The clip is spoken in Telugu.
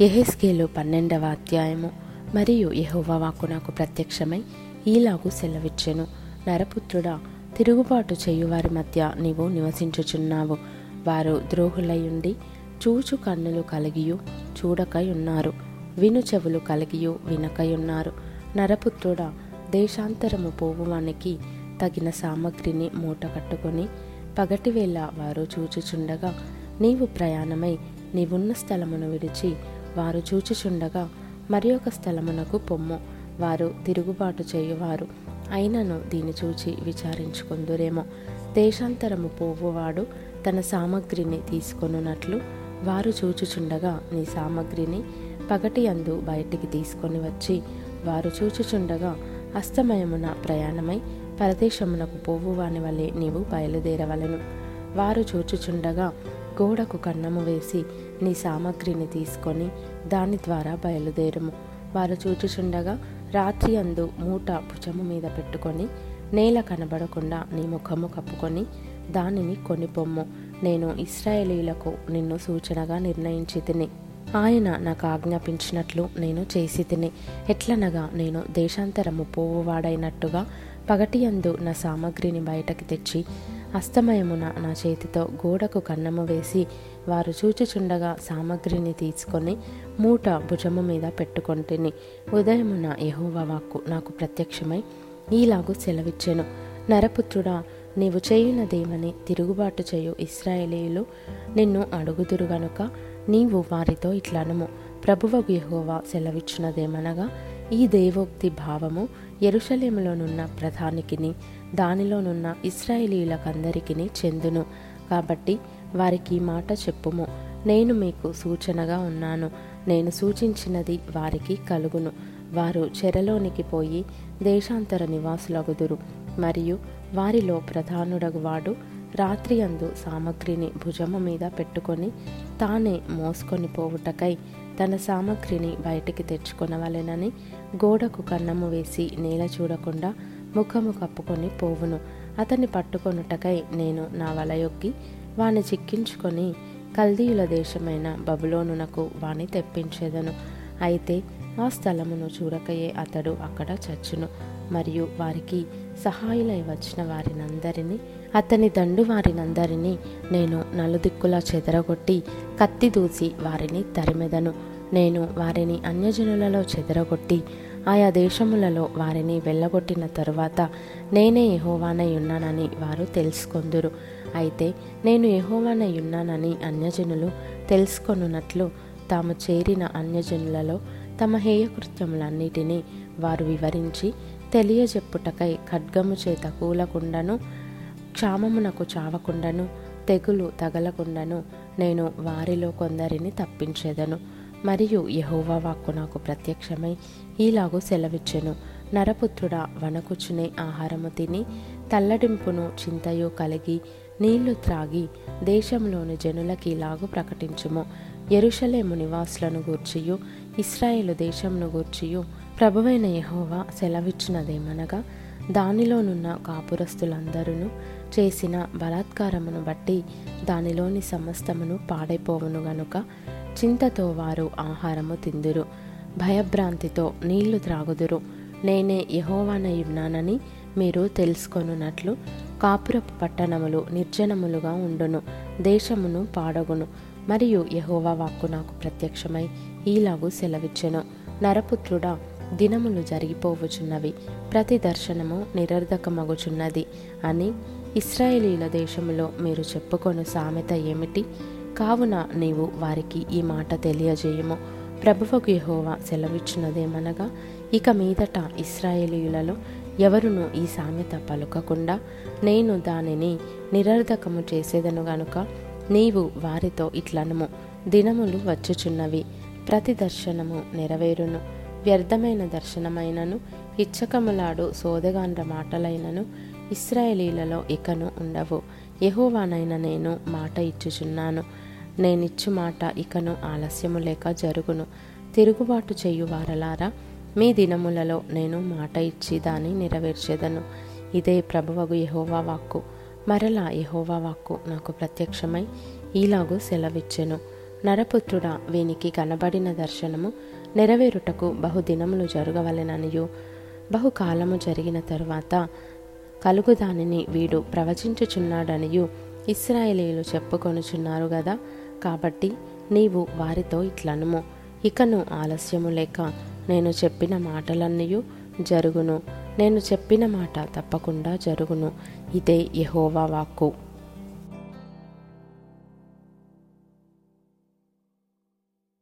ఎహెస్కేలు పన్నెండవ అధ్యాయము. మరియు యహోవాకు నాకు ప్రత్యక్షమై ఈలాగు సెలవిచ్చెను. నరపుత్రుడా తిరుగుబాటు చేయువారి మధ్య నీవు నివసించుచున్నావు. వారు ద్రోహులయుండి చూచు కన్నులు కలిగియు చూడకై ఉన్నారు విను చెవులు కలిగియు వినకై ఉన్నారు నరపుత్రుడా దేశాంతరము పోవువానికి తగిన సామగ్రిని మూట కట్టుకొని పగటివేళ వారు చూచుచుండగా నీవు ప్రయాణమై నీవున్న స్థలమును విడిచి వారు చూచిచుండగా మరి ఒక స్థలమునకు పొమ్ము. వారు తిరుగుబాటు చేయువారు. అయినను దీని చూచి విచారించుకుందురేమో. దేశాంతరము పోవువాడు తన సామగ్రిని తీసుకొనున్నట్లు వారు చూచుచుండగా నీ సామగ్రిని పగటి అందు బయటికి తీసుకొని వచ్చి వారు చూచుచుండగా అస్తమయమున ప్రయాణమై పరదేశమునకు పోవువాని వలె నీవు బయలుదేరవలను. వారు చూచుచుండగా గోడకు కన్నము వేసి నీ సామగ్రిని తీసుకొని దాని ద్వారా బయలుదేరుము. వారు చూచుచుండగా రాత్రి అందు మూట భుజము మీద పెట్టుకొని నేల కనబడకుండా నీ ముఖము కప్పుకొని దానిని కొనిపొమ్ము. నేను ఇస్రాయేలీలకు నిన్ను సూచనగా నిర్ణయించి తిని ఆయన నాకు ఆజ్ఞాపించినట్లు నేను చేసి తిని ఎట్లనగా నేను దేశాంతరము పోవువాడైనట్టుగా పగటియందు నా సామగ్రిని బయటకి తెచ్చి అస్తమయమున నా చేతితో గోడకు కన్నము వేసి వారు చూచుచుండగా సామగ్రిని తీసుకొని మూట భుజము మీద పెట్టుకొంటిని. ఉదయమున యహోవా వాక్కు నాకు ప్రత్యక్షమై ఈలాగు సెలవిచ్చెను. నరపుత్రుడా నీవు చేయునదేమని తిరుగుబాటు చేయు ఇస్రాయేలీలు నిన్ను అడుగుదురు గనుక నీవు వారితో ఇట్లనము. ప్రభువగు యహోవా సెలవిచ్చినదేమనగా ఈ దేవోక్తి భావము ఎరుషలేములోనున్న ప్రధానికిని దానిలోనున్న ఇస్రాయేలీలకందరికిని చెందును. కాబట్టి వారికి ఈ మాట చెప్పుము. నేను మీకు సూచనగా ఉన్నాను. నేను సూచించినది వారికి కలుగును. వారు చెరలోనికి పోయి దేశాంతర నివాసులగుదురు. మరియు వారిలో ప్రధానుడగు వాడు రాత్రి అందు సామగ్రిని భుజము మీద పెట్టుకొని తానే మోసుకొని పోవుటకై తన సామగ్రిని బయటికి తెచ్చుకొనవలెనని గోడకు కన్నము వేసి నేల చూడకుండా ముఖము కప్పుకొని పోవును. అతన్ని పట్టుకొనుటకై నేను నా వలయొక్కి వాని చిక్కించుకొని కల్దీయుల దేశమైన బబులోనునకు వాని తెప్పించేదను. అయితే ఆ స్థలమును చూడకయే అతడు అక్కడ చచ్చును. మరియు వారికి సహాయులై వచ్చిన వారినందరినీ అతని దండు వారినందరినీ నేను నలుదిక్కులా చెదరగొట్టి కత్తి దూసి వారిని తరిమెదను. నేను వారిని అన్యజనులలో చెదరగొట్టి ఆయా దేశములలో వారిని వెళ్ళగొట్టిన తరువాత నేనే యహోవానై ఉన్నానని వారు తెలుసుకొందురు. అయితే నేను యహోవానై ఉన్నానని అన్యజనులు తెలుసుకొనున్నట్లు తాము చేరిన అన్యజనులలో తమ హేయకృత్యములన్నిటినీ వారు వివరించి తెలియజెప్పుటకై ఖడ్గము చేత కూలకుండను క్షామమునకు చావకుండాను తెగులు తగలకుండను నేను వారిలో కొందరిని తప్పించేదను. మరియు యహోవా వాక్కు నాకు ప్రత్యక్షమై ఈలాగు సెలవిచ్చెను. నరపుత్రుడా వనకుచునే ఆహారము తిని తల్లడింపును చింతయు కలిగి నీళ్ళు త్రాగి దేశంలోని జనులకి ఇలాగు ప్రకటించుము. ఎరుషలేము నివాసులను గూర్చియు ఇస్రాయేలు దేశంను గూర్చియు ప్రభువైన యహోవా సెలవిచ్చినదేమనగా దానిలోనున్న కాపురస్తులందరూ చేసిన బలాత్కారమును బట్టి దానిలోని సమస్తమును పాడైపోవును గనుక చింతతో వారు ఆహారము తిందురు. భయభ్రాంతితో నీళ్ళు త్రాగుదురు. నేనే యహోవానయున్నానని మీరు తెలుసుకొనున్నట్లు కాపురపు పట్టణములు నిర్జనములుగా ఉండును. దేశమును పాడగును. మరియు యహోవా వాక్కు నాకు ప్రత్యక్షమై ఈలాగు సెలవిచ్చెను. నరపుత్రుడా దినములు జరిగిపోవచున్నవి ప్రతి దర్శనము నిరర్ధకమగుచున్నది అని ఇస్రాయేలీల దేశములో మీరు చెప్పుకొను సామెత ఏమిటి? కావున నీవు వారికి ఈ మాట తెలియజేయము. ప్రభువకు యహోవా సెలవిచ్చినదేమనగా ఇక మీదట ఇస్రాయేలీయులలో ఎవరును ఈ సామెత పలుకకుండా నేను దానిని నిరర్ధకము చేసేదను గనుక నీవు వారితో ఇట్లనము దినములు వచ్చుచున్నవి ప్రతి దర్శనము నెరవేరును వ్యర్థమైన దర్శనమైనను ఇచ్చకములాడు సోదగాండ్ర మాటలైనను ఇస్రాయేలీలలో ఇకను ఉండవు. యహోవానైన నేను మాట ఇచ్చుచున్నాను. నేనిచ్చు మాట ఇకను ఆలస్యము లేక జరుగును. తిరుగుబాటు చేయు వారలారా మీ దినములలో నేను మాట ఇచ్చి దాన్ని నెరవేర్చేదను. ఇదే ప్రభువగు యహోవా వాక్కు. మరలా యహోవా వాక్కు నాకు ప్రత్యక్షమై ఈలాగు సెలవిచ్చెను. నరపుత్రుడా వీనికి కనబడిన దర్శనము నెరవేరుటకు బహుదినములు జరగవలెననియు. బహుకాలము జరిగిన తరువాత కలుగు దానిని వీడు ప్రవచించుచున్నాడనియు ఇస్రాయేలీలు చెప్పుకొనుచున్నారు గదా కాబట్టి నీవు వారితో ఇట్లనుము. ఇకను ఆలస్యము లేక నేను చెప్పిన మాటలన్నీ జరుగును. నేను చెప్పిన మాట తప్పకుండా జరుగును. ఇదే యహోవా వాక్కు.